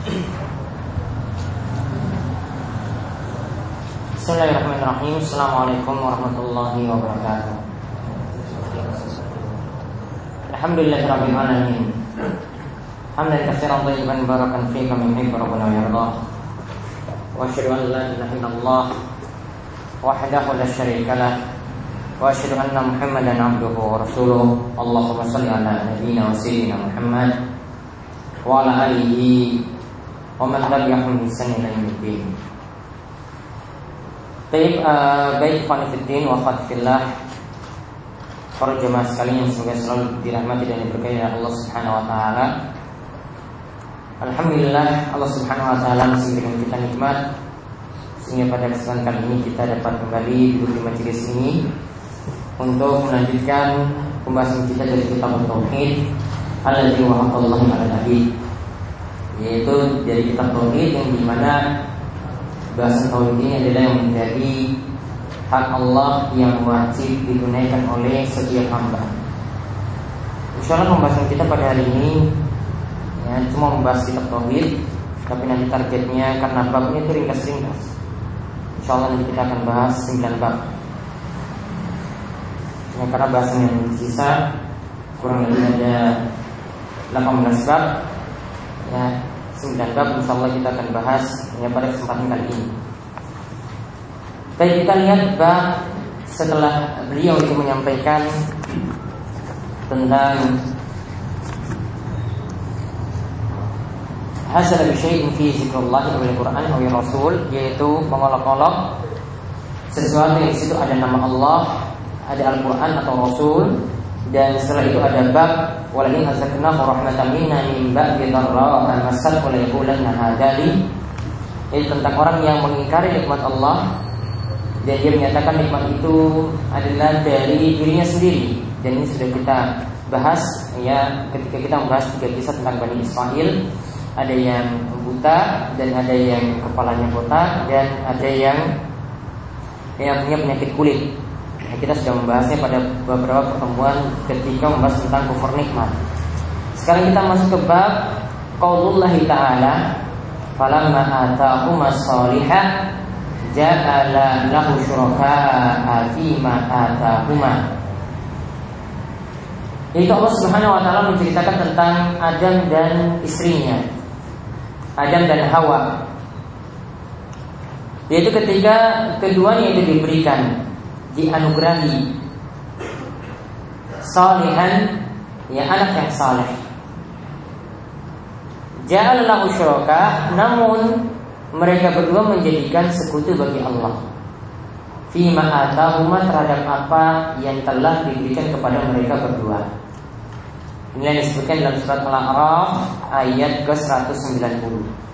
Bismillahirrahmanirrahim Assalamualaikum warahmatullahi wabarakatuh Alhamdulillahirrahmanirrahim Hamdan kathiran tayyiban barakan fika min hibba rabbuna yardah Wa asyhadu an la ilaha illallah wahdahu la syarika lah Wa asyhadu anna Muhammadan abduhu wa rasuluh Allahumma salli ala nabiyyina wa sayyidina Muhammad Wa ala alihi wa man tabi'ahum bi ihsan ila yaumiddin Baik, uh, baik Khonifuddin wa Khatfillah Para jemaah sekalian semoga selalu dirahmati dan diberkahi oleh Allah Subhanahu wa taala. Alhamdulillah Allah Subhanahu wa taala masih memberikan kita nikmat. Sehingga pada kesempatan kali ini kita dapat kembali duduk di majelis ini untuk melanjutkan pembahasan kita dari kitab tauhid. Alladzi wa haqqallahu ala yaitu dari kitab tauhid yang di mana Bahasa tauhid ini adalah yang menjadi hak Allah yang wajib ditunaikan oleh setiap hamba. Insya Allah pembahasan kita pada hari ini ya, cuma membahas kitab tauhid, tapi nanti targetnya karena babnya itu ringkas-ringkas. Insya Allah nanti kita akan bahas 9 bab. Ya, karena bahasan yang sisa kurang lebih ada 18 bab. Ya, 9 bab insya Allah kita akan bahas ya, pada kesempatan kali ini. Baik kita lihat bab setelah beliau itu menyampaikan tentang hasil syai'in fi zikrullah wa Quran wa Rasul yaitu mengolok-olok sesuatu yang di situ ada nama Allah, ada Al-Qur'an atau Rasul dan setelah itu ada bab walakin azaknahu rahmatan minna min ba'di dharra masat wa yaqulanna hadali itu tentang orang yang mengingkari nikmat Allah. Dan dia menyatakan nikmat itu adalah dari dirinya sendiri. Dan ini sudah kita bahas ya ketika kita membahas tiga kisah tentang Bani Israel. Ada yang buta dan ada yang kepalanya botak dan ada yang yang punya penyakit kulit kita sudah membahasnya pada beberapa pertemuan ketika membahas tentang kufur nikmat. Sekarang kita masuk ke bab qaulullah taala falamma atahum as-salihah ja'ala lahu syuraka'a ma atahuma. Itu Allah Subhanahu wa taala menceritakan tentang Adam dan istrinya. Adam dan Hawa. Yaitu ketika keduanya itu diberikan dianugerahi salihan ya anak yang saleh. Ja'alallahu syuraka namun mereka berdua menjadikan sekutu bagi Allah. Fima atahuma terhadap apa yang telah diberikan kepada mereka berdua. Ini yang disebutkan dalam surat Al-A'raf ayat ke-190.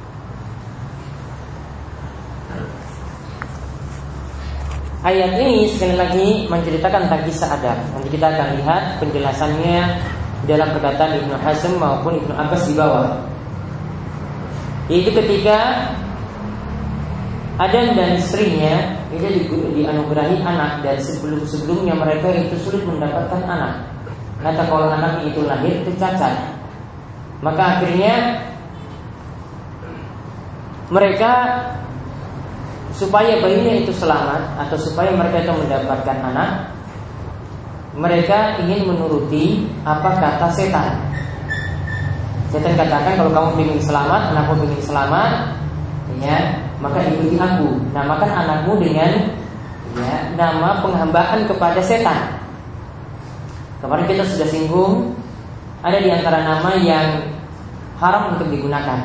Ayat ini sekali lagi menceritakan tentang kisah Adam. Nanti kita akan lihat penjelasannya dalam perkataan Ibnu Hazm maupun Ibnu Abbas di bawah. Itu ketika Adam dan istrinya itu dianugerahi anak dan sebelum-sebelumnya mereka itu sulit mendapatkan anak. Kata kalau anak itu lahir itu cacat. Maka akhirnya mereka supaya bayinya itu selamat atau supaya mereka itu mendapatkan anak mereka ingin menuruti apa kata setan. Setan katakan kalau kamu ingin selamat anakmu ingin selamat ya maka ikuti aku. Namakan anakmu dengan ya nama penghambaan kepada setan. Kemarin kita sudah singgung ada di antara nama yang haram untuk digunakan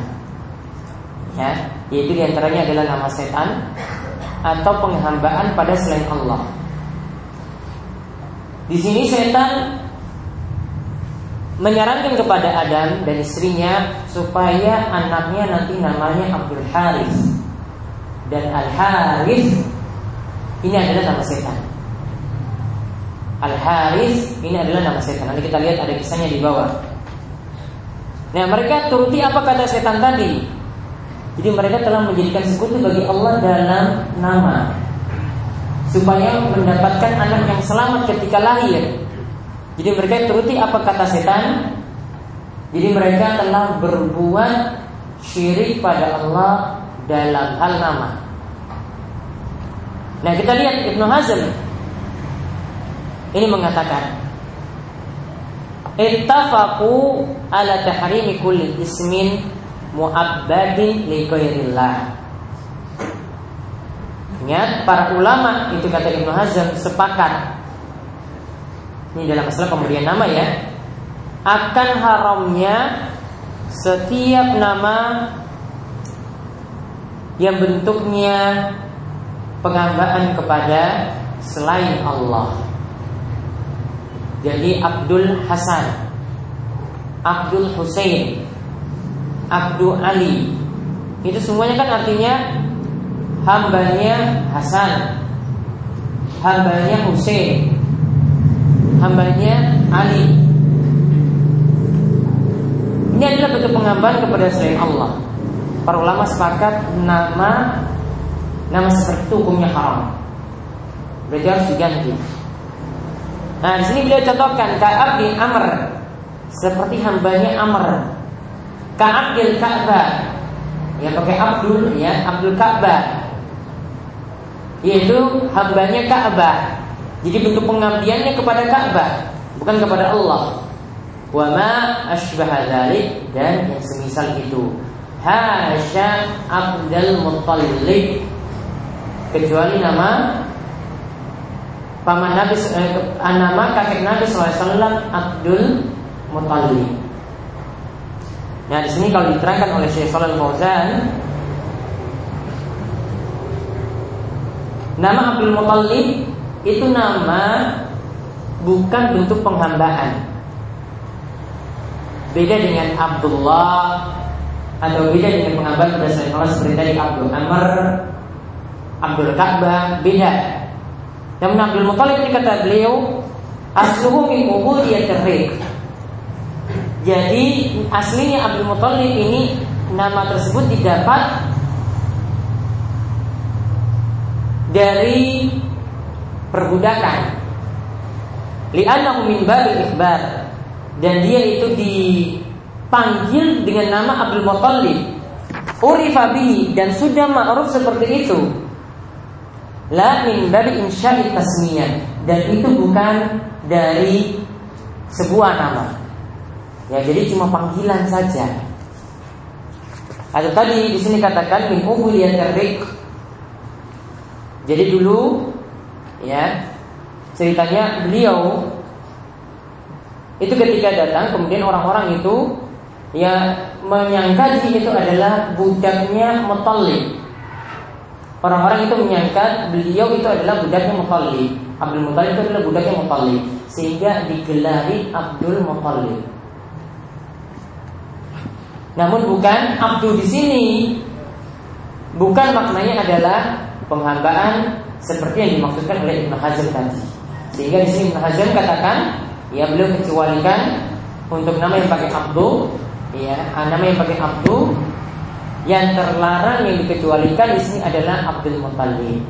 ya yaitu di antaranya adalah nama setan atau penghambaan pada selain Allah. Di sini setan menyarankan kepada Adam dan istrinya supaya anaknya nanti namanya Abdul Haris dan Al Haris ini adalah nama setan. Al Haris ini adalah nama setan. Nanti kita lihat ada kisahnya di bawah. Nah mereka turuti apa kata setan tadi? Jadi mereka telah menjadikan sekutu bagi Allah dalam nama supaya mendapatkan anak yang selamat ketika lahir. Jadi mereka turuti apa kata setan. Jadi mereka telah berbuat syirik pada Allah dalam hal nama. Nah kita lihat Ibnu Hazm ini mengatakan Ittafaqu ala tahrimi kulli ismin mu'abbadin li ghairillah. Ingat para ulama itu kata Ibnu Hazm sepakat ini dalam masalah pemberian nama ya akan haramnya setiap nama yang bentuknya penghambaan kepada selain Allah. Jadi Abdul Hasan, Abdul Hussein, Abdul Ali, itu semuanya kan artinya hambanya Hasan, hambanya Hussein, hambanya Ali. Ini adalah bentuk penghambaan kepada selain Allah. Para ulama sepakat nama nama seperti itu hukumnya haram. Berarti harus diganti. Nah, di sini beliau contohkan Ka'ab bin Amr seperti hambanya Amr. Ka'ab bin Ka'bah ya pakai Abdul ya Abdul Ka'bah yaitu hambanya Ka'bah. Jadi bentuk pengabdiannya kepada Ka'bah, bukan kepada Allah. Wa ma asbaha dzalik dan yang semisal itu. Hasya Abdul Muttalib kecuali nama paman Nabi eh, nama kakek Nabi SAW Abdul Muttalib. Nah di sini kalau diterangkan oleh Syekh Shalal Fauzan, nama Abdul Muttalib itu nama bukan bentuk penghambaan. Beda dengan Abdullah atau beda dengan penghambaan pada selain Allah seperti tadi Abdul Amr, Abdul Ka'bah, beda. Namun Abdul Muthalib ini kata beliau asluhu min ubudiyatir Jadi aslinya Abdul Muthalib ini nama tersebut didapat dari perbudakan. Li'annahu min babil ikhbar dan dia itu dipanggil dengan nama Abdul Muthalib. Urifa dan sudah ma'ruf seperti itu La min babi insya'i tasmiyah dan itu bukan dari sebuah nama. Ya, jadi cuma panggilan saja. Atau tadi di sini katakan min ubudiyat Jadi dulu ya ceritanya beliau itu ketika datang kemudian orang-orang itu ya menyangka itu adalah budaknya Muttalib Orang-orang itu menyangka beliau itu adalah budaknya Muthalib. Abdul Muthalib itu adalah budaknya Muthalib sehingga digelari Abdul Muthalib. Namun bukan Abdul di sini bukan maknanya adalah penghambaan seperti yang dimaksudkan oleh Ibnu Hazm tadi. Sehingga di sini Ibnu Hazm katakan ya beliau kecualikan untuk nama yang pakai Abdul ya nama yang pakai Abdul yang terlarang yang dikecualikan di sini adalah Abdul Muttalib.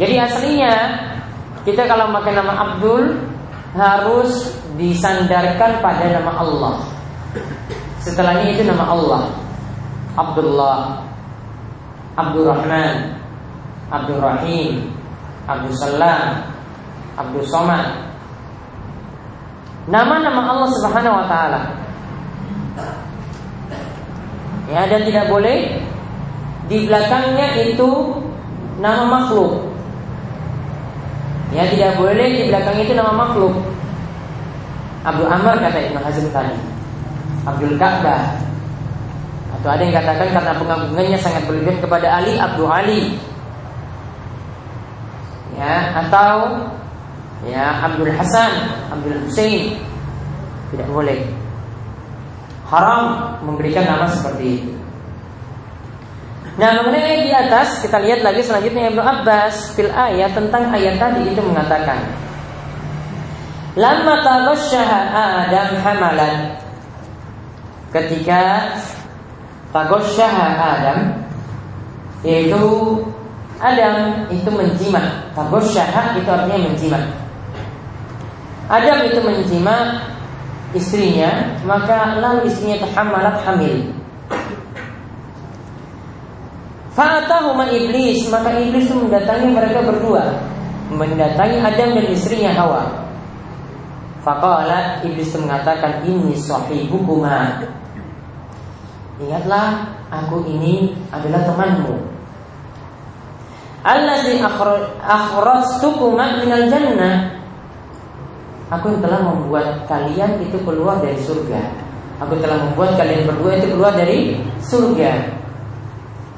Jadi aslinya kita kalau pakai nama Abdul harus disandarkan pada nama Allah. Setelahnya itu nama Allah. Abdullah, Abdul Rahman, Abdul Rahim, Abdul. Nama-nama Allah Subhanahu wa taala Ya dan tidak boleh di belakangnya itu nama makhluk. Ya tidak boleh di belakang itu nama makhluk. Abdul Amr kata Ibn Hazm tadi. Abdul Ka'bah. Atau ada yang katakan karena pengagungannya sangat berlebihan kepada Ali, Abdul Ali. Ya, atau ya Abdul Hasan, Abdul Hussein. Tidak boleh haram memberikan nama seperti itu. Nah mengenai di atas kita lihat lagi selanjutnya Ibnu Abbas fil ayat tentang ayat tadi itu mengatakan Lama taghasyaha Adam hamalan Ketika taghasyaha Adam Yaitu Adam itu menjimat Taghasyaha itu artinya menjimat Adam itu menjimat istrinya, maka lalu istrinya terhamalat hamil. Fa'atahuma iblis, maka iblis itu mendatangi mereka berdua. Mendatangi Adam dan istrinya Hawa. Faqala iblis mengatakan ini sahibukuma. Ingatlah aku ini adalah temanmu. Allazi akhrajtukuma minal jannah. Aku yang telah membuat kalian itu keluar dari surga. Aku telah membuat kalian berdua itu keluar dari surga.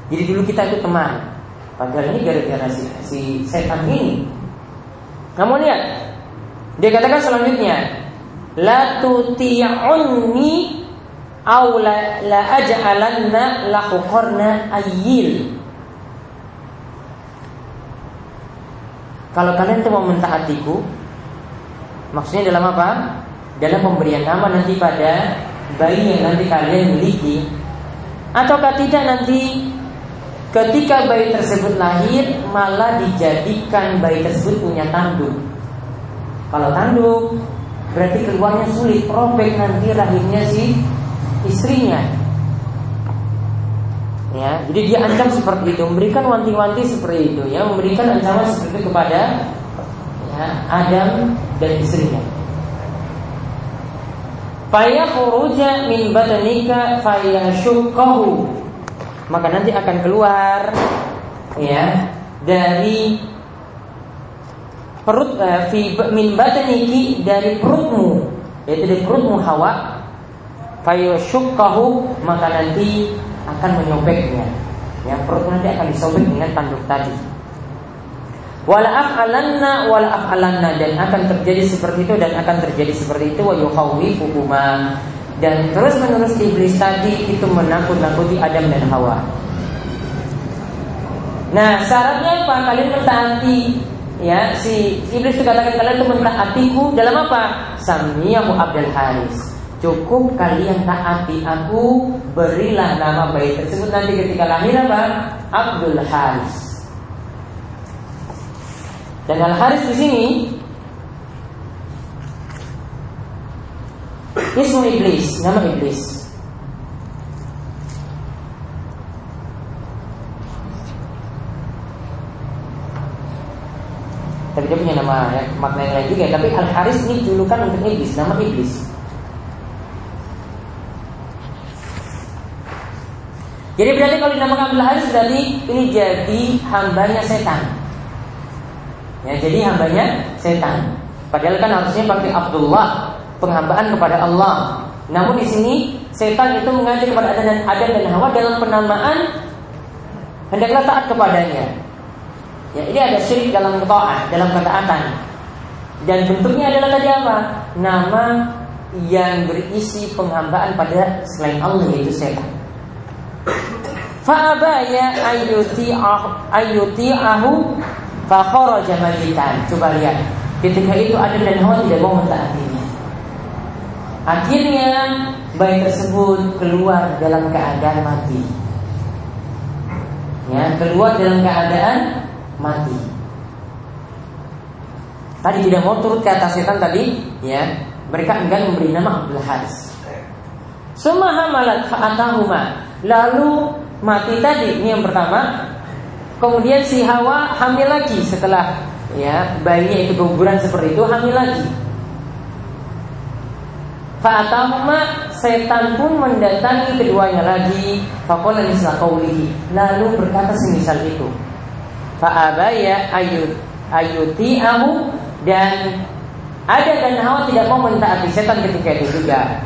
Jadi dulu kita itu teman. Padahal ini gara-gara si, si setan ini. Kamu lihat, dia katakan selanjutnya, la tuti'unni aw la, la aj'alanna lahu ayyil. Kalau kalian itu mau mentaatiku, maksudnya dalam apa? Dalam pemberian nama nanti pada bayi yang nanti kalian miliki, ataukah tidak nanti Ketika bayi tersebut lahir malah dijadikan bayi tersebut punya tanduk. Kalau tanduk berarti keluarnya sulit, robek nanti rahimnya si istrinya. Ya, jadi dia ancam seperti itu, memberikan wanti-wanti seperti itu, ya, memberikan ancaman seperti itu kepada ya, Adam dan istrinya. Faya khuruja min batanika fayashukkahu maka nanti akan keluar ya dari perut uh, fi min bataniki dari perutmu yaitu dari perutmu Hawa fayushukkahu maka nanti akan menyobeknya ya perut nanti akan disobek dengan tanduk tadi wala af'alanna wala af'alanna dan akan terjadi seperti itu dan akan terjadi seperti itu wa yukhawifuhuma dan terus menerus iblis tadi itu menakut-nakuti Adam dan Hawa. Nah syaratnya apa? Kalian mentaati ya si iblis itu katakan kalian itu mentaatiku dalam apa? Samiyahu Abdul Haris. Cukup kalian taati aku berilah nama bayi tersebut nanti ketika lahir apa? Abdul Haris. Dan Al Haris di sini Ismu iblis, nama iblis. Tapi dia punya nama ya, makna yang lain juga. Tapi Al Haris ini julukan untuk iblis, nama iblis. Jadi berarti kalau dinamakan Abdul Haris berarti ini jadi hambanya setan. Ya, jadi hambanya setan. Padahal kan harusnya pakai Abdullah penghambaan kepada Allah. Namun di sini setan itu mengajak kepada Adam dan Hawa dalam penamaan hendaklah taat kepadanya. Ya, ini ada syirik dalam ketaat, dalam ketaatan. Dan bentuknya adalah tadi apa? Nama yang berisi penghambaan pada selain Allah yaitu setan. Fa'abaya ayuti ayuti ahu kharaja majitan. Coba lihat. Ketika itu Adam dan Hawa tidak mau mentaatinya. Akhirnya bayi tersebut keluar dalam keadaan mati. Ya, keluar dalam keadaan mati. Tadi tidak mau turut ke atas setan tadi, ya. Mereka enggan memberi nama Abdul Haris. Semaha malat fa'atahuma. Lalu mati tadi ini yang pertama. Kemudian si Hawa hamil lagi setelah ya bayinya itu keguguran seperti itu hamil lagi. Fa'atahuma setan pun mendatangi keduanya lagi Faqala misla Lalu berkata semisal itu Fa'abaya ayut ayuti amu Dan ada dan Hawa tidak mau mentaati setan ketika itu juga.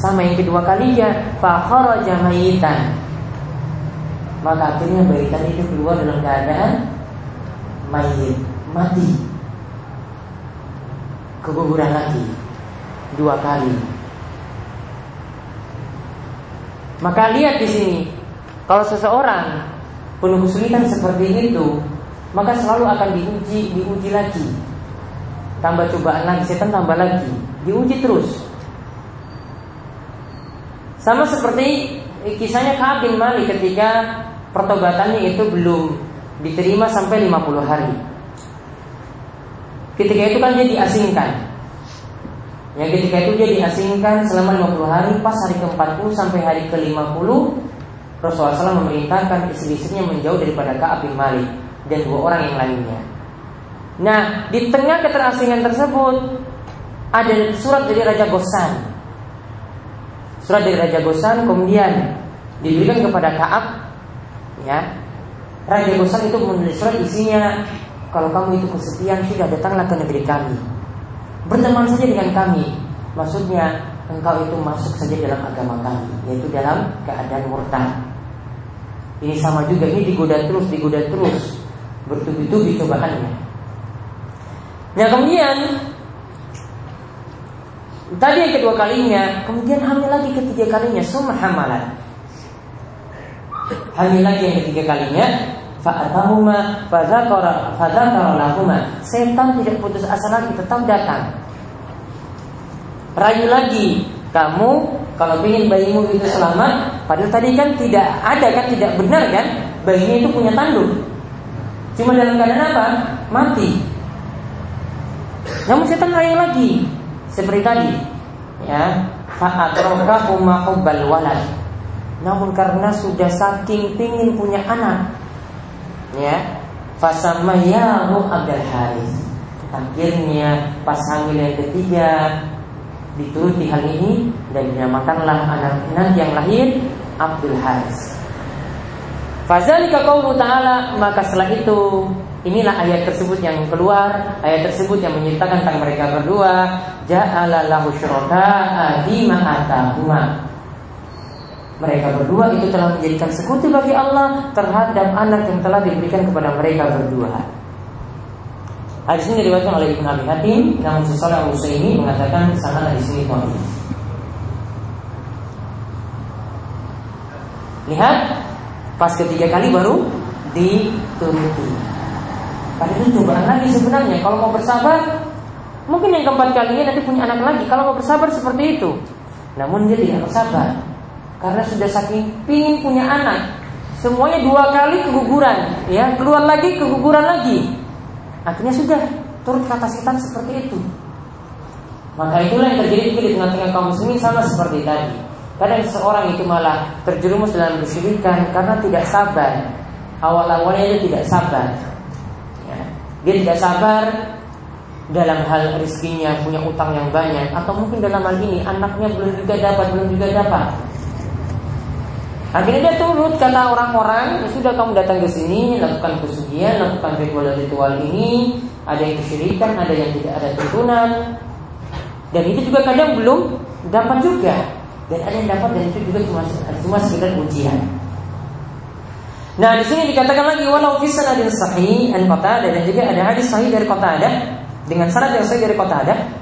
Sama yang kedua kalinya Fakharaja mayitan. Maka akhirnya bayi tadi itu keluar dalam keadaan Mayit Mati. Keguguran lagi. Dua kali. Maka lihat di sini, kalau seseorang penuh kesulitan seperti itu, maka selalu akan diuji, diuji lagi. Tambah cobaan lagi, setan tambah lagi, diuji terus. Sama seperti kisahnya Ka'ab bin Malik ketika pertobatannya itu belum diterima sampai 50 hari. Ketika itu kan dia diasingkan yang ketika itu dia diasingkan selama 50 hari Pas hari ke-40 sampai hari ke-50 Rasulullah SAW memerintahkan istri-istrinya menjauh daripada Ka'ab bin Malik dan dua orang yang lainnya. Nah, di tengah keterasingan tersebut ada surat dari Raja Gosan. Surat dari Raja Gosan kemudian diberikan kepada Kaab. Ya, Raja Gosan itu menulis surat isinya, kalau kamu itu kesepian sudah datanglah ke negeri kami. Berteman saja dengan kami. Maksudnya engkau itu masuk saja dalam agama kami, yaitu dalam keadaan murtad. Ini sama juga, ini digoda terus, digoda terus. Bertubi-tubi cobaannya Nah kemudian Tadi yang kedua kalinya Kemudian hamil lagi ketiga kalinya Summa hamalan Hamil lagi yang ketiga kalinya Fa'atahuma Fadzakara lahuma. Setan tidak putus asa lagi Tetap datang. Rayu lagi Kamu kalau ingin bayimu itu selamat, padahal tadi kan tidak ada kan tidak benar kan bayinya itu punya tanduk. Cuma dalam keadaan apa? Mati. Namun setan lain lagi seperti tadi. Ya, fa'atroka hubbal walad. Namun karena sudah saking pingin punya anak, ya, fasamayahu Abdul Haris. Akhirnya pas hamil yang ketiga dituruti hal ini dan dinamakanlah anak nanti yang lahir Abdul Haris. Fazalika qaulu ta'ala maka setelah itu inilah ayat tersebut yang keluar ayat tersebut yang menyertakan tentang mereka berdua ja'ala lahu syuraka'a mereka berdua itu telah menjadikan sekutu bagi Allah terhadap anak yang telah diberikan kepada mereka berdua. Hadis ini diriwayatkan oleh Ibnu Abi Hatim, namun seseorang ini mengatakan sangat di sini. Lihat, pas ketiga kali baru dituruti. Padahal itu cobaan lagi sebenarnya. Kalau mau bersabar, mungkin yang keempat kalinya nanti punya anak lagi. Kalau mau bersabar seperti itu, namun dia tidak bersabar karena sudah saking pingin punya anak. Semuanya dua kali keguguran, ya keluar lagi keguguran lagi. Akhirnya sudah turut kata setan seperti itu. Maka itulah yang terjadi di tengah-tengah kaum muslimin sama seperti tadi. Kadang seseorang itu malah terjerumus dalam kesyirikan karena tidak sabar. Awal-awalnya dia tidak sabar. Ya. Dia tidak sabar dalam hal rezekinya punya utang yang banyak atau mungkin dalam hal ini anaknya belum juga dapat belum juga dapat Akhirnya dia turut kata orang-orang, sudah kamu datang ke sini, lakukan pesugihan, lakukan ritual-ritual ini, ada yang kesyirikan, ada yang tidak ada tuntunan. Dan itu juga kadang belum dapat juga. Dan ada yang dapat dan itu juga cuma cuma sekedar ujian. Nah, di sini dikatakan lagi walau fi sanadin sahih an Qatadah dan juga ada hadis sahih dari Qatadah dengan sanad yang sahih dari Qatadah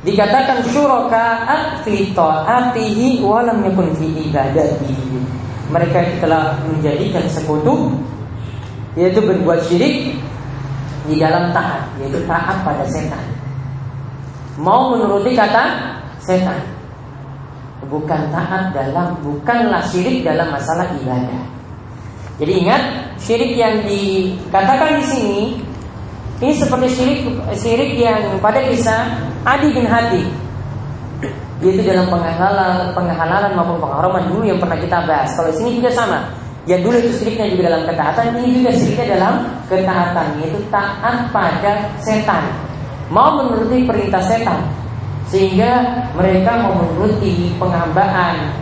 Dikatakan syurakaat fi ta'atihi wa lam yakun fi ibadatihi. Mereka telah menjadikan sekutu yaitu berbuat syirik di dalam taat, yaitu taat pada setan. Mau menuruti kata setan. Bukan taat dalam bukanlah syirik dalam masalah ibadah. Jadi ingat, syirik yang dikatakan di sini ini seperti syirik syirik yang pada kisah Adi bin Hadi yaitu dalam penghalalan, penghalalan maupun pengharaman dulu yang pernah kita bahas. Kalau sini juga sama. Yang dulu itu syiriknya juga dalam ketaatan, ini juga syiriknya dalam ketaatan, yaitu taat pada setan. Mau menuruti perintah setan, sehingga mereka mau menuruti penghambaan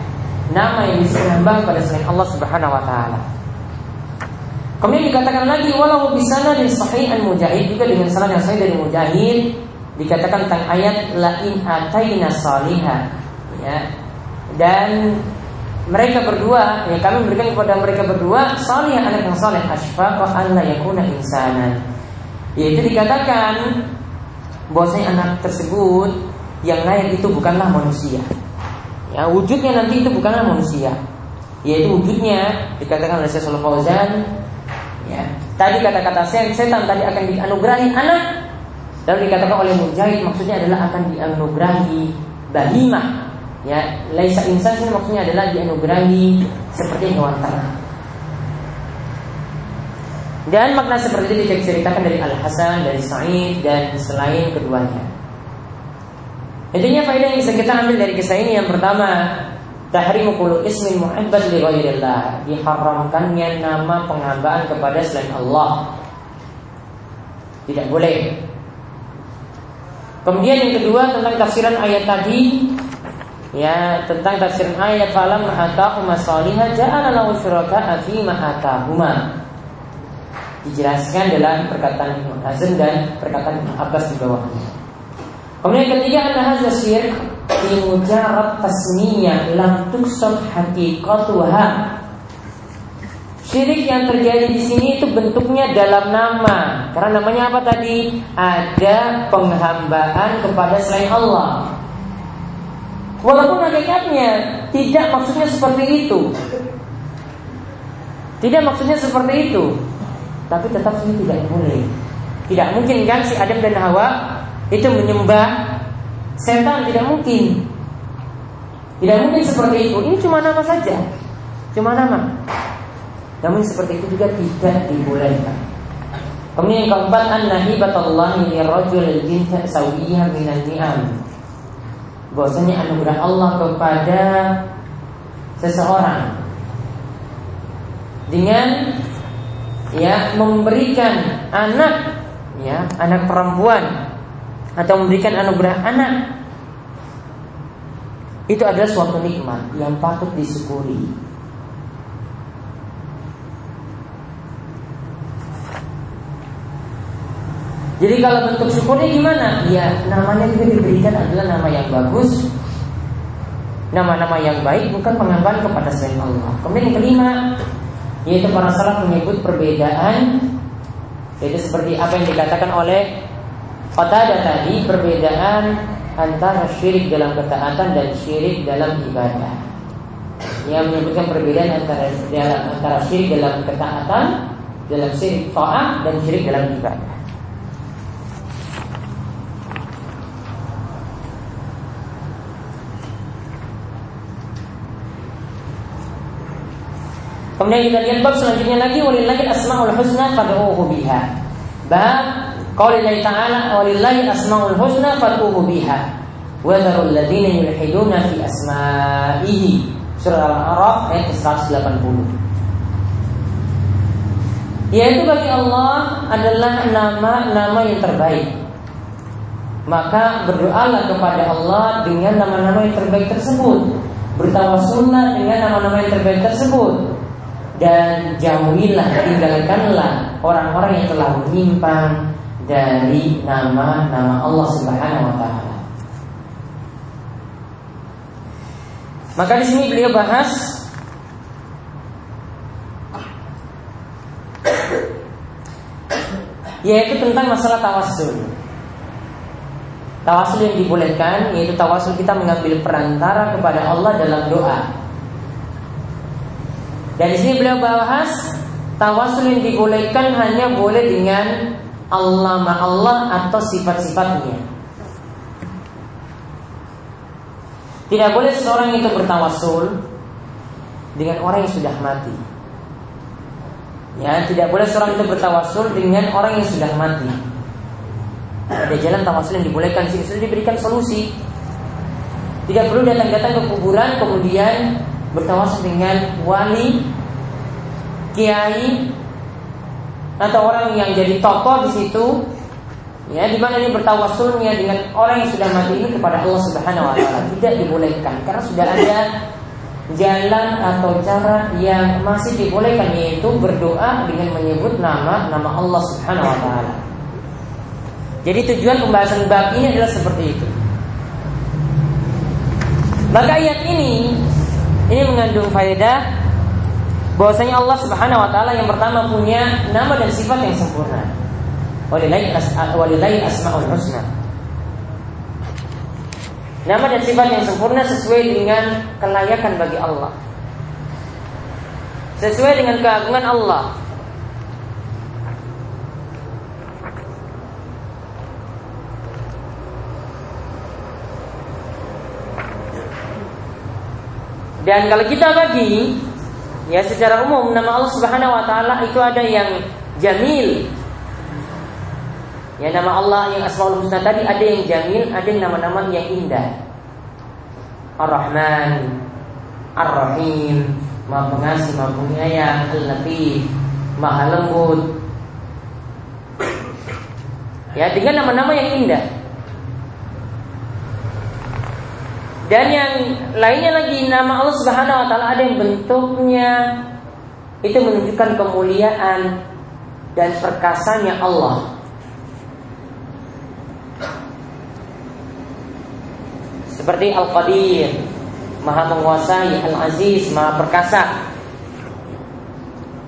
nama yang disembah pada selain Allah Subhanahu wa taala. Kemudian dikatakan lagi walau bisana dan sahih an mujahid juga dengan sanad yang sahih dari mujahid dikatakan tentang ayat la in ataina salihah ya. Dan mereka berdua ya kami memberikan kepada mereka berdua salih anak yang saleh asfaqa an la yakuna insana. Yaitu dikatakan bahwasanya anak tersebut yang lain itu bukanlah manusia. Ya wujudnya nanti itu bukanlah manusia. Yaitu wujudnya dikatakan oleh Syekh Fauzan. Tadi kata-kata setan tadi akan dianugerahi anak Lalu dikatakan oleh Mujahid maksudnya adalah akan dianugerahi bahimah Ya, laisa insan maksudnya adalah dianugerahi seperti hewan ternak. Dan makna seperti itu diceritakan dari Al Hasan, dari Sa'id dan selain keduanya. Intinya faedah yang bisa kita ambil dari kisah ini yang pertama tahrimu kullu ismin mu'abbad li ghairillah diharamkannya nama penghambaan kepada selain Allah. Tidak boleh. Kemudian yang kedua tentang tafsiran ayat tadi. Ya tentang tafsiran ayat falam ataqu masaliha ja'ala lahu syuraka fi ma atahuma. Dijelaskan dalam perkataan Ibnu Hazm dan perkataan Ibnu Abbas di bawahnya. Kemudian ketiga anda hadza syirk fi mujarrad tasmiyah lam tuksad haqiqatuha. Syirik yang terjadi di sini itu bentuknya dalam nama. Karena namanya apa tadi? Ada penghambaan kepada selain Allah. Walaupun hakikatnya tidak maksudnya seperti itu. Tidak maksudnya seperti itu. Tapi tetap ini tidak boleh. Tidak mungkin kan si Adam dan Hawa itu menyembah setan tidak mungkin. Tidak mungkin seperti itu. Ini cuma nama saja. Cuma nama. Namun seperti itu juga tidak dibolehkan. Kemudian yang keempat an-nahibatallahi lirajul jinta sawiyah minan ni'am. Bahwasanya anugerah Allah kepada seseorang dengan ya memberikan anak ya anak perempuan atau memberikan anugerah anak itu adalah suatu nikmat yang patut disyukuri. Jadi kalau bentuk syukurnya gimana? Ya namanya juga diberikan adalah nama yang bagus Nama-nama yang baik bukan pengambahan kepada selain Allah Kemudian yang kelima Yaitu para salaf menyebut perbedaan Yaitu seperti apa yang dikatakan oleh ada tadi perbedaan antara syirik dalam ketaatan dan syirik dalam ibadah. Yang menyebutkan perbedaan antara dalam antara syirik dalam ketaatan, dalam syirik taat dan syirik dalam ibadah. Kemudian kita lihat bab selanjutnya lagi walillahi asmaul husna fad'uhu biha. Bab Qaulillahi ta'ala walillahi asmaul husna fatuhu biha wa dharul ladzina yulhiduna fi asma'ihi. Surah Al-A'raf ayat 180. Yaitu bagi Allah adalah nama-nama yang terbaik. Maka berdoalah kepada Allah dengan nama-nama yang terbaik tersebut. Bertawasullah dengan nama-nama yang terbaik tersebut dan jauhilah tinggalkanlah orang-orang yang telah menyimpang dari nama-nama Allah Subhanahu wa taala. Maka di sini beliau bahas yaitu tentang masalah tawasul. Tawasul yang dibolehkan yaitu tawasul kita mengambil perantara kepada Allah dalam doa. Dan di sini beliau bahas tawasul yang dibolehkan hanya boleh dengan Allah Allah atau sifat-sifatnya. Tidak boleh seorang itu bertawasul dengan orang yang sudah mati. Ya, tidak boleh seorang itu bertawasul dengan orang yang sudah mati. Ada jalan tawasul yang dibolehkan sih sudah diberikan solusi. Tidak perlu datang-datang ke kuburan kemudian bertawasul dengan wali, kiai, atau orang yang jadi tokoh di situ ya di mana ini bertawasulnya dengan orang yang sudah mati ini kepada Allah Subhanahu wa taala tidak dibolehkan karena sudah ada jalan atau cara yang masih dibolehkan yaitu berdoa dengan menyebut nama nama Allah Subhanahu wa taala. Jadi tujuan pembahasan bab ini adalah seperti itu. Maka ayat ini ini mengandung faedah bahwasanya Allah Subhanahu wa taala yang pertama punya nama dan sifat yang sempurna. Walillahi asmaul husna. Nama dan sifat yang sempurna sesuai dengan kelayakan bagi Allah. Sesuai dengan keagungan Allah. Dan kalau kita bagi Ya secara umum nama Allah Subhanahu wa taala itu ada yang jamil. Ya nama Allah yang Asmaul Husna tadi ada yang jamil, ada yang nama-nama yang indah. Ar-Rahman, Ar-Rahim, Maha Pengasih, Maha Penyayang, Al-Latif, Maha Lembut. Ya, dengan nama-nama yang indah. Dan yang lainnya lagi nama Allah Subhanahu wa taala ada yang bentuknya itu menunjukkan kemuliaan dan perkasanya Allah. Seperti Al-Qadir, Maha menguasai, Al-Aziz, Maha perkasa.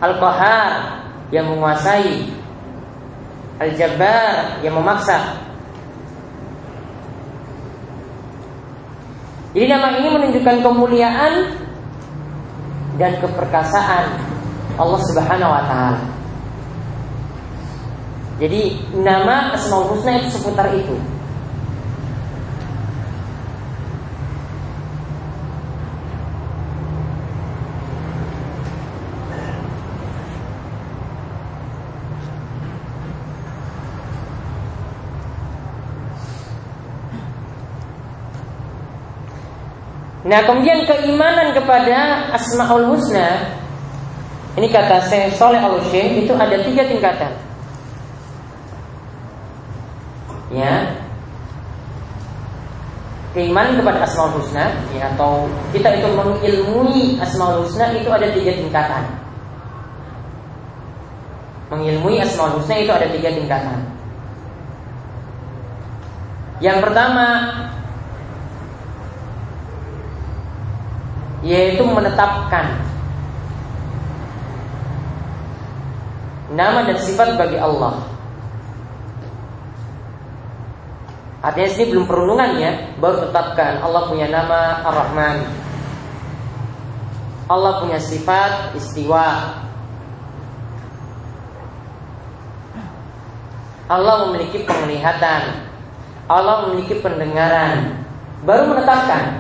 Al-Qahar yang menguasai, Al-Jabbar yang memaksa. Jadi nama ini menunjukkan kemuliaan dan keperkasaan Allah Subhanahu wa taala. Jadi nama Asmaul Husna itu seputar itu. Nah kemudian keimanan kepada Asmaul Husna Ini kata saya Soleh al itu ada tiga tingkatan. Ya. Keimanan kepada Asmaul Husna ya, Atau kita itu mengilmui Asmaul Husna itu ada tiga tingkatan. Mengilmui Asmaul Husna itu ada tiga tingkatan. Yang pertama yaitu menetapkan nama dan sifat bagi Allah. Artinya sini belum perundungan ya, baru tetapkan Allah punya nama Ar-Rahman. Allah punya sifat istiwa. Allah memiliki penglihatan. Allah memiliki pendengaran. Baru menetapkan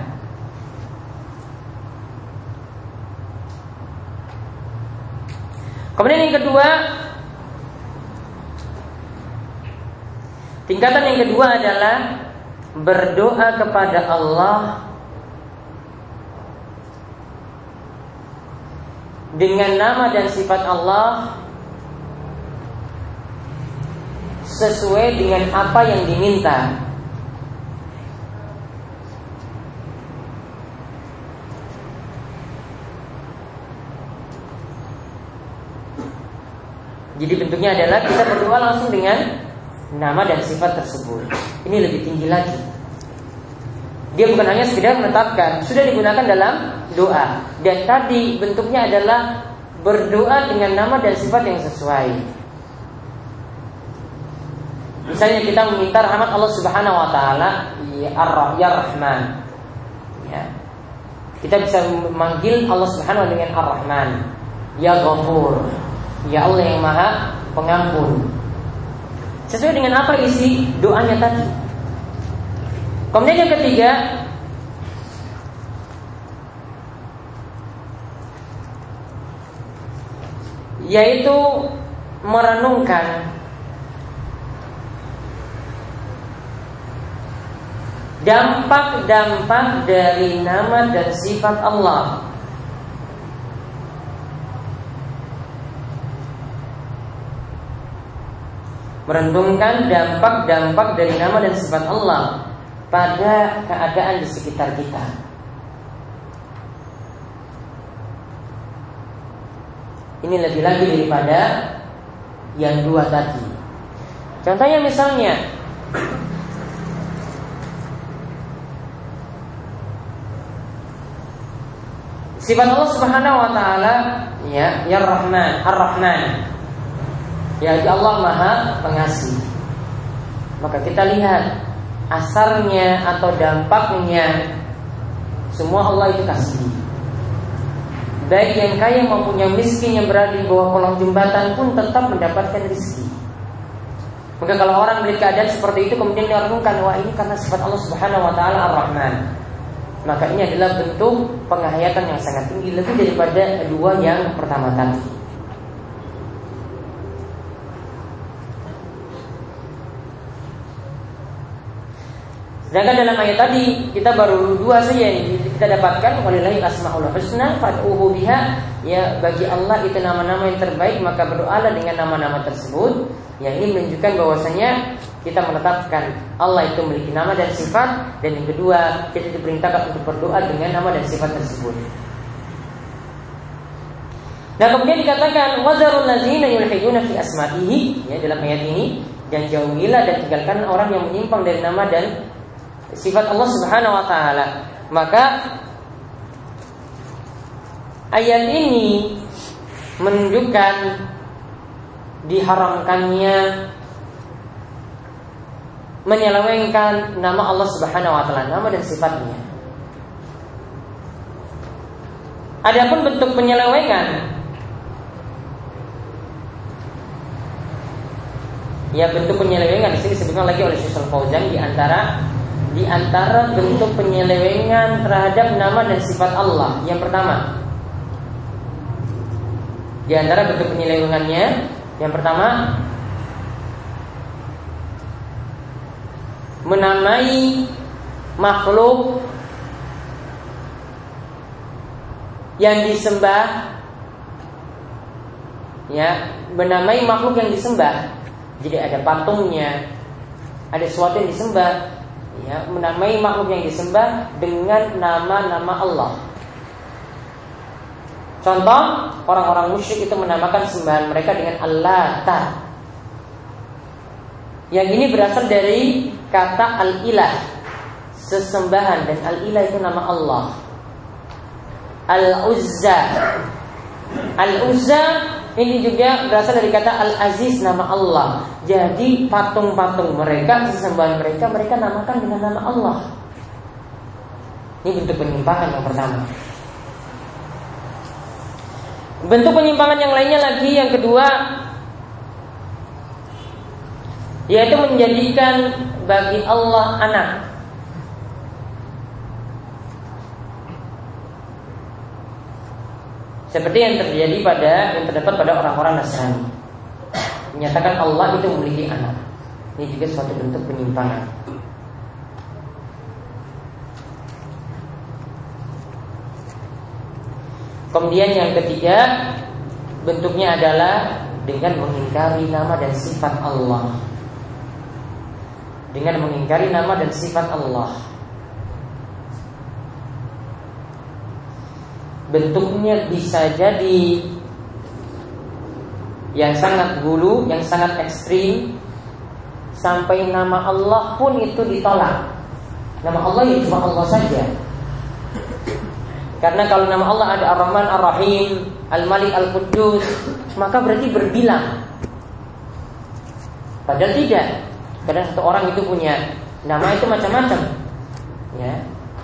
Kemudian yang kedua Tingkatan yang kedua adalah Berdoa kepada Allah Dengan nama dan sifat Allah Sesuai dengan apa yang diminta Jadi bentuknya adalah kita berdoa langsung dengan nama dan sifat tersebut. Ini lebih tinggi lagi. Dia bukan hanya sekedar menetapkan, sudah digunakan dalam doa. Dan tadi bentuknya adalah berdoa dengan nama dan sifat yang sesuai. Misalnya kita meminta rahmat Allah Subhanahu wa taala, ya Ar ya. Ya. Kita bisa memanggil Allah Subhanahu wa dengan Ar-Rahman, ya Ghafur, Ya Allah yang maha pengampun. Sesuai dengan apa isi doanya tadi? Kemudian yang ketiga Yaitu merenungkan. Dampak-dampak dari nama dan sifat Allah Merendungkan dampak-dampak dari nama dan sifat Allah pada keadaan di sekitar kita. Ini lebih lagi daripada yang dua tadi. Contohnya misalnya Sifat Allah Subhanahu wa taala ya, ya Rahman, Ar-Rahman. Ya Allah Maha Pengasih. Maka kita lihat asarnya atau dampaknya semua Allah itu kasih. Baik yang kaya maupun yang miskin yang berada di bawah kolong jembatan pun tetap mendapatkan rezeki. Maka kalau orang melihat keadaan seperti itu kemudian merenungkan wah ini karena sifat Allah Subhanahu wa taala Ar-Rahman. Maka ini adalah bentuk penghayatan yang sangat tinggi lebih daripada dua yang pertama tadi. Sedangkan dalam ayat tadi kita baru dua saja yang kita dapatkan walillahi asmaul husna fad'uhu biha ya bagi Allah itu nama-nama yang terbaik maka berdoalah dengan nama-nama tersebut. Ya ini menunjukkan bahwasanya kita menetapkan Allah itu memiliki nama dan sifat dan yang kedua kita diperintahkan untuk berdoa dengan nama dan sifat tersebut. Nah kemudian dikatakan wazarul ladzina yulhiduna fi asma'ihi ya dalam ayat ini dan jauhilah dan tinggalkan orang yang menyimpang dari nama dan sifat Allah Subhanahu wa taala. Maka ayat ini menunjukkan diharamkannya menyelewengkan nama Allah Subhanahu wa taala, nama dan sifatnya. Adapun bentuk penyelewengan Ya bentuk penyelewengan di sini disebutkan lagi oleh Syaikhul Fauzan di antara di antara bentuk penyelewengan terhadap nama dan sifat Allah. Yang pertama, di antara bentuk penyelewengannya, yang pertama menamai makhluk yang disembah ya menamai makhluk yang disembah. Jadi ada patungnya ada sesuatu yang disembah ya, menamai makhluk yang disembah dengan nama-nama Allah. Contoh, orang-orang musyrik itu menamakan sembahan mereka dengan Allah Yang ini berasal dari kata al-ilah, sesembahan dan al-ilah itu nama Allah. Al-Uzza. Al-Uzza ini juga berasal dari kata Al-Aziz nama Allah. Jadi patung-patung mereka, sesembahan mereka, mereka namakan dengan nama Allah. Ini bentuk penyimpangan yang pertama. Bentuk penyimpangan yang lainnya lagi yang kedua yaitu menjadikan bagi Allah anak Seperti yang terjadi pada yang terdapat pada orang-orang Nasrani. Menyatakan Allah itu memiliki anak. Ini juga suatu bentuk penyimpangan. Kemudian yang ketiga bentuknya adalah dengan mengingkari nama dan sifat Allah. Dengan mengingkari nama dan sifat Allah. Bentuknya bisa jadi yang sangat gulu, yang sangat ekstrim sampai nama Allah pun itu ditolak. Nama Allah itu cuma Allah saja. Karena kalau nama Allah ada Ar-Rahman, Ar-Rahim, Al-Malik, Al-Quddus, maka berarti berbilang. Padahal tidak. Kadang satu orang itu punya nama itu macam-macam. Ya,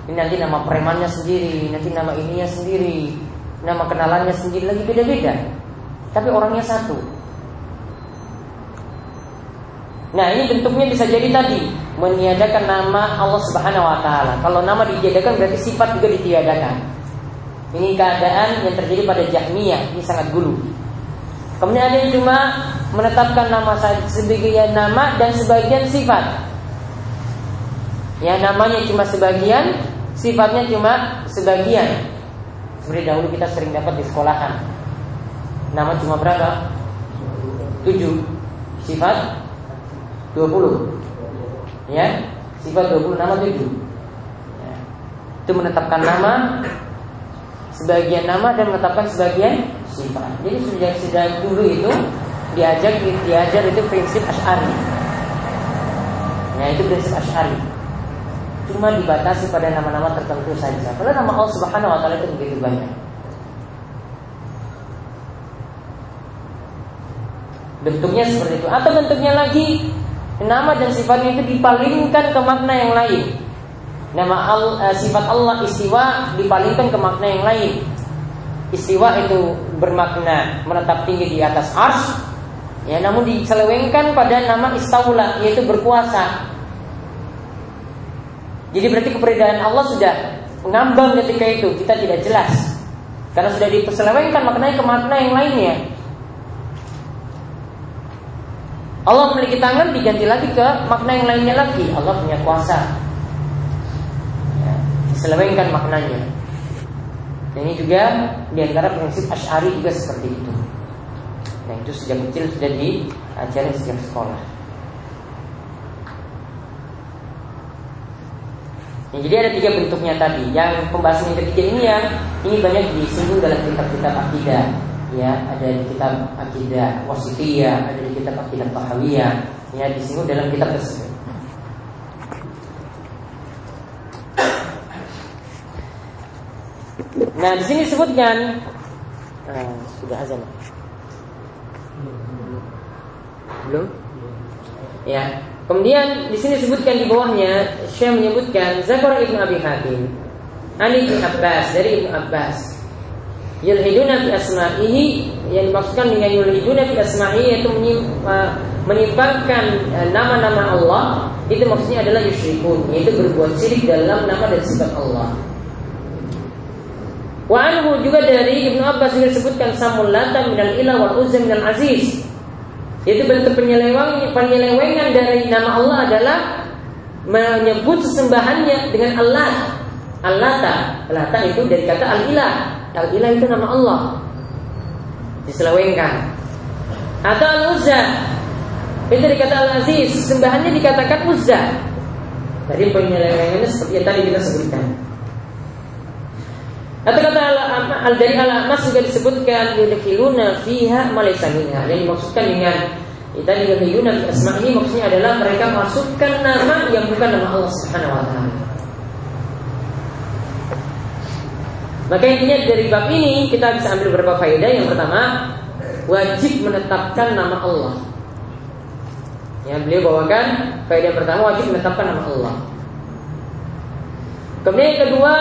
ini nanti nama premannya sendiri, nanti nama ininya sendiri, nama kenalannya sendiri lagi beda-beda. Tapi orangnya satu. Nah ini bentuknya bisa jadi tadi meniadakan nama Allah Subhanahu Wa Taala. Kalau nama ditiadakan berarti sifat juga ditiadakan. Ini keadaan yang terjadi pada Jahmiyah ini sangat gulu. Kemudian ada yang cuma menetapkan nama sebagian nama dan sebagian sifat. Ya namanya cuma sebagian, sifatnya cuma sebagian. Seperti dahulu kita sering dapat di sekolahan. Nama cuma berapa? 7 Sifat 20 Ya Sifat 20 nama 7 ya. Itu menetapkan nama Sebagian nama dan menetapkan sebagian sifat Jadi sejak sejak dulu itu Diajak diajar itu prinsip Ash'ari Ya itu prinsip Ash'ari cuma dibatasi pada nama-nama tertentu saja. Kalau nama Allah Subhanahu wa taala itu begitu banyak. Bentuknya seperti itu atau bentuknya lagi nama dan sifatnya itu dipalingkan ke makna yang lain. Nama al, uh, sifat Allah istiwa dipalingkan ke makna yang lain. Istiwa itu bermakna menetap tinggi di atas ars, ya namun diselewengkan pada nama istaula yaitu berkuasa jadi berarti keberadaan Allah sudah mengambang ketika itu kita tidak jelas karena sudah diperselewengkan maknanya ke makna yang lainnya. Allah memiliki tangan diganti lagi ke makna yang lainnya lagi. Allah punya kuasa. diselewengkan maknanya. Dan ini juga di antara prinsip Ash'ari juga seperti itu. Nah itu sejak kecil sudah diajarin sejak sekolah. Ya, jadi ada tiga bentuknya tadi. Yang pembahasan yang ketiga ini yang ini banyak disinggung dalam kitab-kitab akidah. Ya, ada di kitab akidah wasitiyah, ada di kitab akidah tahawiyah. Ya, disinggung dalam kitab tersebut. Nah, di sini disebutkan uh, sudah azan. Belum? Ya. Kemudian di sini disebutkan di bawahnya Syekh menyebutkan Zakar Ibnu Abi Hatim Ali bin Abbas dari Ibnu Abbas Yulhiduna fi asma'ihi yang dimaksudkan dengan yulhiduna fi asma'ihi yaitu menyimpangkan uh, nama-nama Allah itu maksudnya adalah yusyrikun yaitu berbuat syirik dalam nama dan sifat Allah. Wa anhu juga dari Ibnu Abbas juga disebutkan samul lata minal ilah wal uzza minal aziz itu bentuk penyeleweng, penyelewengan dari nama Allah adalah menyebut sesembahannya dengan Allah. Allah Lata itu dari kata Al-Ilah. Al-Ilah itu nama Allah. Diselewengkan. Atau Al-Uzza. Itu dari kata Al-Aziz. Sembahannya dikatakan Uzza. Tadi penyelewengannya seperti yang tadi kita sebutkan. Atau kata al dari al amas juga disebutkan yudkhiluna fiha malaysa Yang dimaksudkan dengan kita yudkhiluna fi asma ini maksudnya adalah mereka masukkan nama yang bukan nama Allah Subhanahu wa taala. Maka intinya dari bab ini kita bisa ambil beberapa faedah. Yang pertama, wajib menetapkan nama Allah. Ya, beliau bawakan faedah pertama wajib menetapkan nama Allah. Kemudian yang kedua,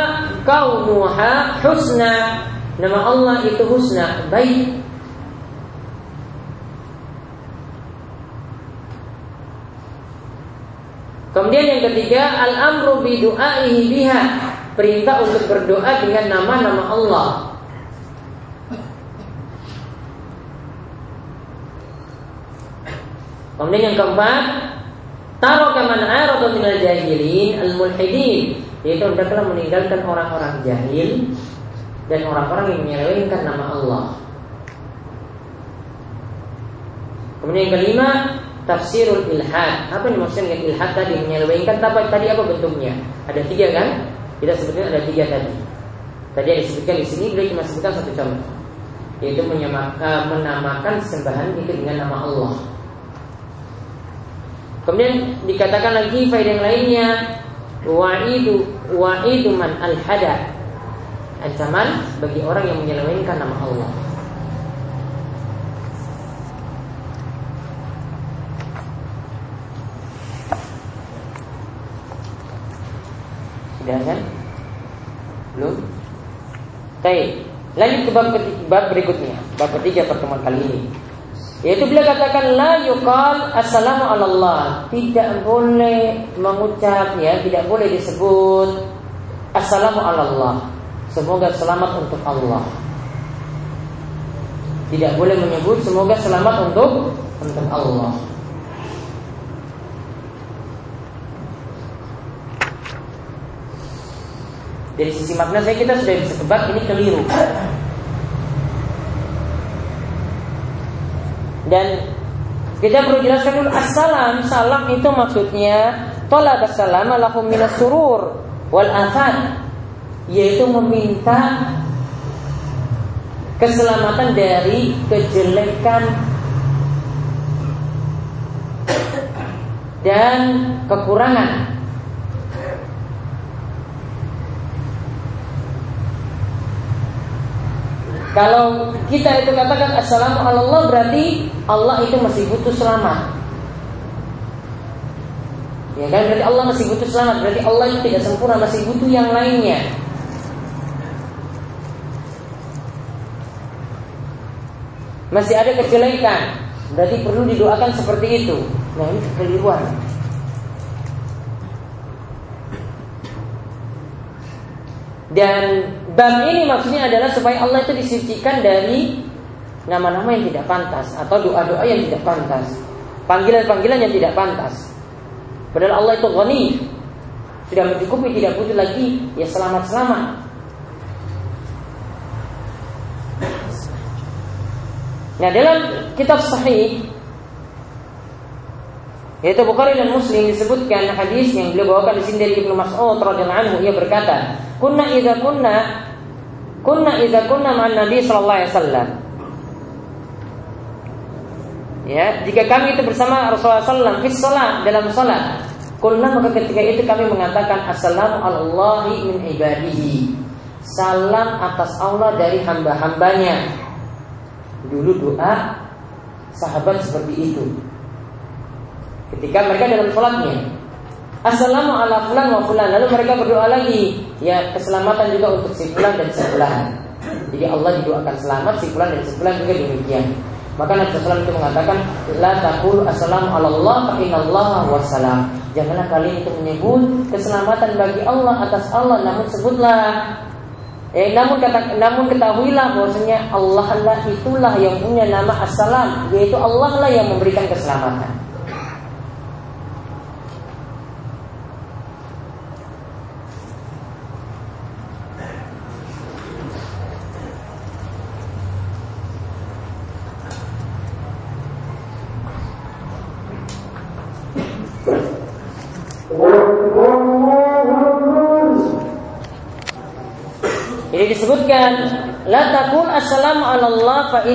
kaunuha husna. Nama Allah itu husna, baik. Kemudian yang ketiga, al-amru bi du'aihi biha. Perintah untuk berdoa dengan nama-nama Allah. Kemudian yang keempat, Taraka man arada minal jahilin al-mulhidin yaitu hendaklah meninggalkan orang-orang jahil dan orang-orang yang menyelewengkan nama Allah. Kemudian yang kelima, tafsirul ilhad. Apa yang dimaksudkan dengan ilhad tadi? Menyelewengkan apa tadi apa bentuknya? Ada tiga kan? Kita sebutkan ada tiga tadi. Tadi yang disebutkan di sini beliau cuma sebutkan satu contoh, yaitu menamakan sembahan itu dengan nama Allah. Kemudian dikatakan lagi faedah yang lainnya wa'idu wa'idu man al-hada ancaman bagi orang yang menyelewengkan nama Allah. Sudah kan? Belum? Baik. Lanjut ke bab, bab berikutnya, bab ketiga pertemuan kali ini. Yaitu beliau katakan la yuqal assalamu Allah. Tidak boleh mengucap ya, tidak boleh disebut assalamu Allah. Semoga selamat untuk Allah. Tidak boleh menyebut semoga selamat untuk untuk Allah. Dari sisi makna saya kita sudah bisa tebak ini keliru. Dan kita perlu jelaskan dulu Assalam, salam itu maksudnya Tolak assalam lahum minas surur Wal afad Yaitu meminta Keselamatan dari kejelekan Dan kekurangan Kalau kita itu katakan assalamu Allah berarti Allah itu masih butuh selamat. Ya kan berarti Allah masih butuh selamat, berarti Allah itu tidak sempurna, masih butuh yang lainnya. Masih ada kejelekan, berarti perlu didoakan seperti itu. Nah ini kekeliruan. Dan bab ini maksudnya adalah supaya Allah itu disucikan dari nama-nama yang tidak pantas atau doa-doa yang tidak pantas, panggilan-panggilan yang tidak pantas. Padahal Allah itu ghani, sudah mencukupi tidak butuh lagi. Ya selamat selamat Nah dalam kitab sahih yaitu Bukhari dan Muslim disebutkan hadis yang beliau bawakan di sini dari Ibnu Mas'ud radhiyallahu anhu. Ia berkata, "Kunna idza kunna kunna idza kunna ma'an Nabi sallallahu alaihi wasallam." Ya, jika kami itu bersama Rasulullah sallallahu alaihi wasallam dalam salat, kunna maka ketika itu kami mengatakan assalamu alallahi min ibadihi. Salam atas Allah dari hamba-hambanya. Dulu doa sahabat seperti itu. Ketika mereka dalam sholatnya Assalamu ala fulan wa fulan Lalu mereka berdoa lagi Ya keselamatan juga untuk si fulan dan si Jadi Allah didoakan selamat Si fulan dan si juga demikian. Maka Nabi SAW itu mengatakan La takul assalamu ala Allah Fa wassalam Janganlah kalian itu menyebut Keselamatan bagi Allah atas Allah Namun sebutlah. Eh, namun kata, namun ketahuilah bahwasanya Allah lah itulah yang punya nama Assalam, yaitu Allah lah yang memberikan keselamatan. Disebutkan la takun assalamu ala fa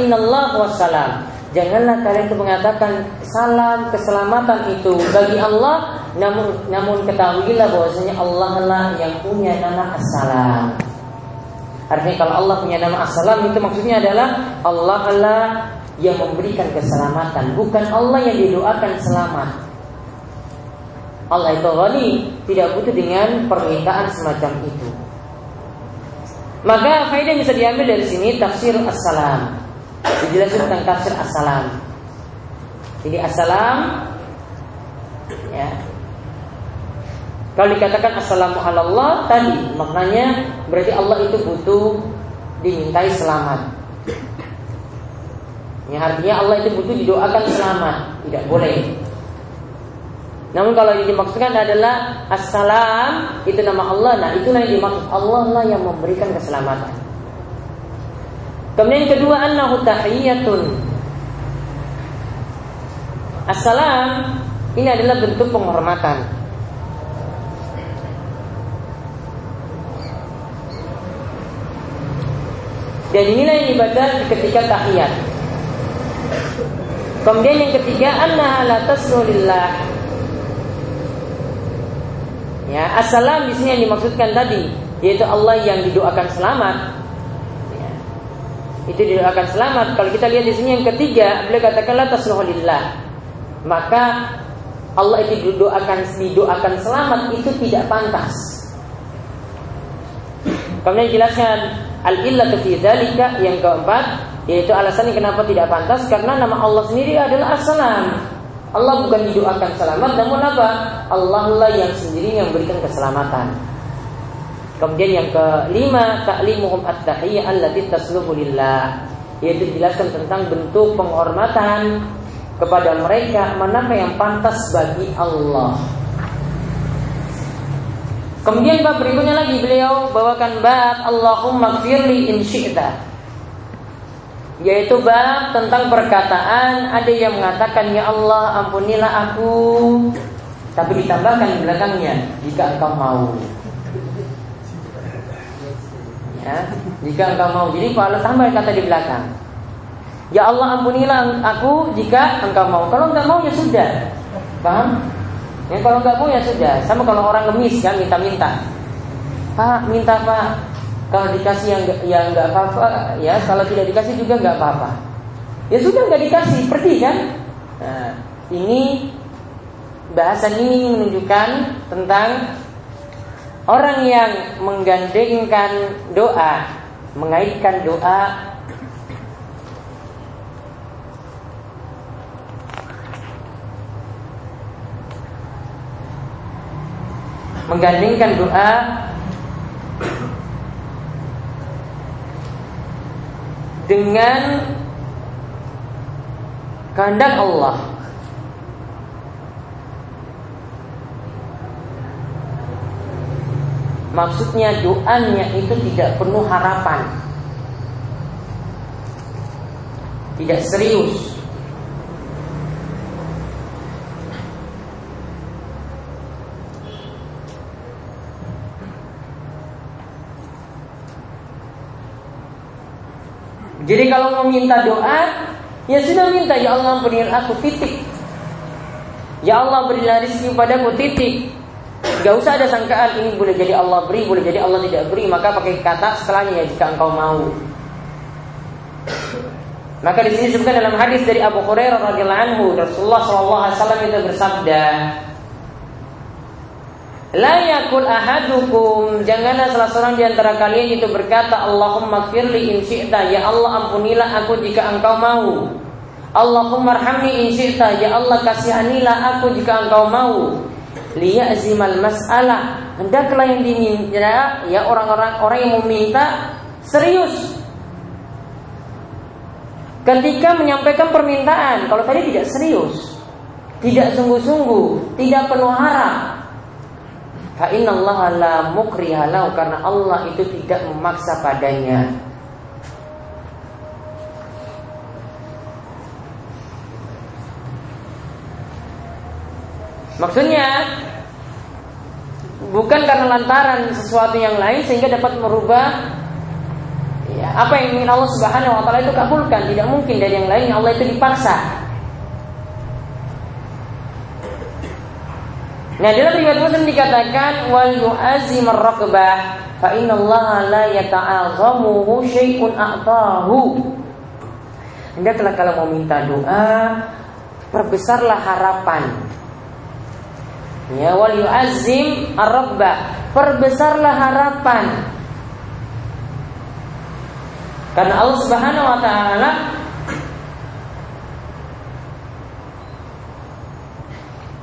wassalam. Janganlah kalian itu mengatakan salam keselamatan itu bagi Allah namun namun ketahuilah bahwasanya Allah lah yang punya nama assalam. Artinya kalau Allah punya nama assalam itu maksudnya adalah Allah lah yang memberikan keselamatan, bukan Allah yang didoakan selamat. Allah itu ghani, tidak butuh dengan permintaan semacam itu. Maka faedah yang bisa diambil dari sini tafsir as-salam. Dijelaskan tentang tafsir as-salam. Jadi as-salam ya. Kalau dikatakan assalamu Allah tadi maknanya berarti Allah itu butuh dimintai selamat. Ya artinya Allah itu butuh didoakan selamat, tidak boleh. Namun kalau yang dimaksudkan adalah Assalam itu nama Allah. Nah itulah yang dimaksud. Allah lah yang memberikan keselamatan. Kemudian yang kedua Annahu tahiyyatun. Assalam Ini adalah bentuk penghormatan. Dan inilah yang dibaca ketika tahiyat. Kemudian yang ketiga Annaha la tasnulillah Ya, assalam di sini yang dimaksudkan tadi yaitu Allah yang didoakan selamat. Ya. Itu didoakan selamat. Kalau kita lihat di sini yang ketiga, beliau katakanlah tasnuhulillah. Maka Allah itu didoakan didoakan selamat itu tidak pantas. Kemudian dijelaskan al-illatu fi dzalika yang keempat yaitu alasannya kenapa tidak pantas karena nama Allah sendiri adalah assalam. Allah bukan didoakan selamat namun apa? Allah lah yang sendiri yang memberikan keselamatan. Kemudian yang kelima, ta'limuhum at-tahiyyah allati tasluhu lillah. Yaitu dijelaskan tentang bentuk penghormatan kepada mereka manakah yang pantas bagi Allah. Kemudian bab berikutnya lagi beliau bawakan bab Allahumma gfirli in syi'ta yaitu bab tentang perkataan ada yang mengatakan ya Allah ampunilah aku. Tapi ditambahkan di belakangnya jika engkau mau. Ya jika engkau mau. Jadi kalau tambah kata di belakang ya Allah ampunilah aku jika engkau mau. Kalau enggak mau ya sudah. Paham? Ya kalau enggak mau ya sudah. Sama kalau orang ngemis kan minta-minta. Pak minta Pak kalau dikasih yang yang nggak apa-apa, ya kalau tidak dikasih juga nggak apa-apa. Ya sudah nggak dikasih, pergi kan? Nah, ini bahasan ini menunjukkan tentang orang yang menggandengkan doa, mengaitkan doa menggandengkan doa dengan kehendak Allah. Maksudnya doanya itu tidak penuh harapan Tidak serius Jadi kalau mau minta doa, ya sudah minta ya Allah berikan aku titik. Ya Allah berilah rezeki padaku titik. Gak usah ada sangkaan ini boleh jadi Allah beri, boleh jadi Allah tidak beri. Maka pakai kata setelahnya ya jika engkau mau. Maka di sini disebutkan dalam hadis dari Abu Hurairah radhiyallahu anhu, Rasulullah sallallahu alaihi wasallam itu bersabda, La yakul ahadukum. Janganlah salah seorang di antara kalian itu berkata Allahumma firli in syi'ta. Ya Allah ampunilah aku jika engkau mau. Allahumma arhamni in syi'ta. Ya Allah kasihanilah aku jika engkau mau. Liya'zimal mas'alah Hendaklah yang diminta Ya orang-orang orang yang meminta Serius. Ketika menyampaikan permintaan Kalau tadi tidak serius Tidak sungguh-sungguh Tidak penuh harap Fa Allah la karena Allah itu tidak memaksa padanya. Maksudnya bukan karena lantaran sesuatu yang lain sehingga dapat merubah ya, apa yang ingin Allah Subhanahu wa taala itu kabulkan. Tidak mungkin dari yang lain Allah itu dipaksa. Nah dalam riwayat Muslim dikatakan wal yu'azim ar-raqbah fa inna Allah la yata'azamuhu syai'un a'tahu. Hendaklah kalau mau minta doa perbesarlah harapan. Ya wal yu'azim ar-raqbah perbesarlah harapan. Karena Allah Subhanahu wa taala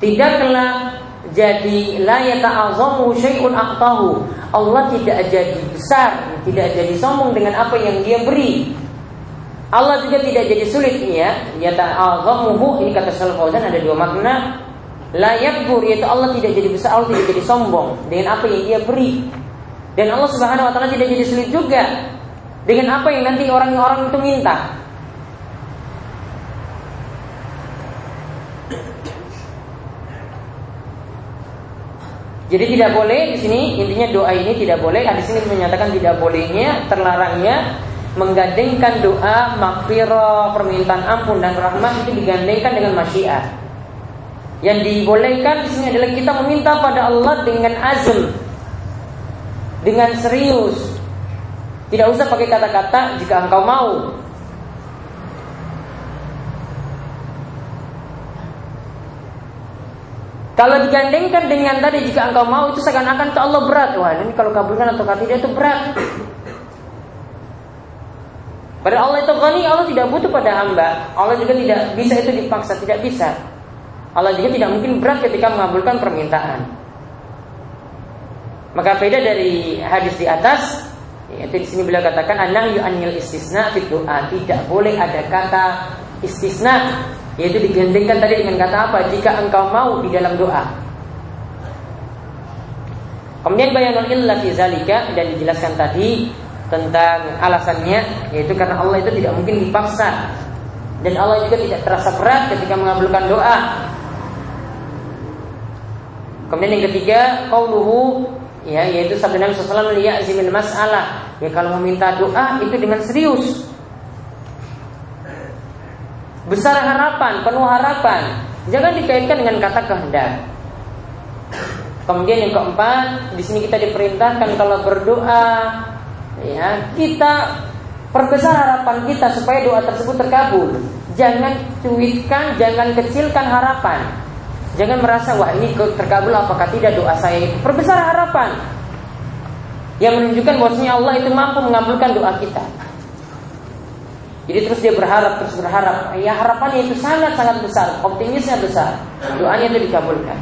tidaklah jadi la yata'azamu syai'un aqtahu. Allah tidak jadi besar, tidak jadi sombong dengan apa yang dia beri. Allah juga tidak jadi sulit ya. Yata'azamuhu ini kata Salaf Fauzan ada dua makna. La yakbur yaitu Allah tidak jadi besar, Allah tidak jadi sombong dengan apa yang dia beri. Dan Allah Subhanahu wa taala tidak jadi sulit juga dengan apa yang nanti orang-orang itu minta. Jadi tidak boleh di sini intinya doa ini tidak boleh. Hadis ini menyatakan tidak bolehnya, terlarangnya menggandengkan doa makfirah, permintaan ampun dan rahmat itu digandengkan dengan masyiat. Yang dibolehkan di sini adalah kita meminta pada Allah dengan azm, dengan serius. Tidak usah pakai kata-kata jika engkau mau. Kalau digandengkan dengan tadi jika engkau mau itu seakan-akan ke Allah berat. Wah ini kalau kabulkan atau tidak itu berat. Pada Allah itu ghani, Allah tidak butuh pada hamba. Allah juga tidak bisa itu dipaksa, tidak bisa. Allah juga tidak mungkin berat ketika mengabulkan permintaan. Maka beda dari hadis di atas, yaitu di sini beliau katakan anahyu anil istisna fit doa. Tidak boleh ada kata istisna yaitu digandengkan tadi dengan kata apa? Jika engkau mau di dalam doa. Kemudian bayanul illa fi zalika dan dijelaskan tadi tentang alasannya yaitu karena Allah itu tidak mungkin dipaksa dan Allah juga tidak terasa berat ketika mengabulkan doa. Kemudian yang ketiga, qauluhu ya yaitu sabda Nabi sallallahu alaihi wasallam masalah. Ya kalau meminta doa itu dengan serius besar harapan, penuh harapan. Jangan dikaitkan dengan kata kehendak. Kemudian yang keempat, di sini kita diperintahkan kalau berdoa, ya kita perbesar harapan kita supaya doa tersebut terkabul. Jangan cuitkan, jangan kecilkan harapan. Jangan merasa wah ini terkabul apakah tidak doa saya itu. Perbesar harapan. Yang menunjukkan bahwasanya Allah itu mampu mengabulkan doa kita. Jadi terus dia berharap, terus berharap. Ya harapannya itu sangat-sangat besar, optimisnya besar. Doanya itu dikabulkan.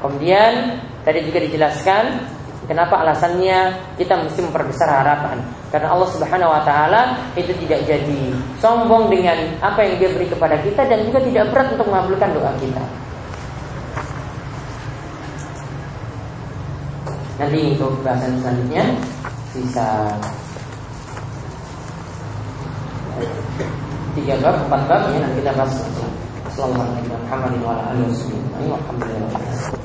Kemudian tadi juga dijelaskan kenapa alasannya kita mesti memperbesar harapan. Karena Allah Subhanahu wa taala itu tidak jadi sombong dengan apa yang dia beri kepada kita dan juga tidak berat untuk mengabulkan doa kita. Nanti untuk bahasan selanjutnya bisa tiga bab, empat bab ya nanti kita bahas. Assalamualaikum warahmatullahi wabarakatuh.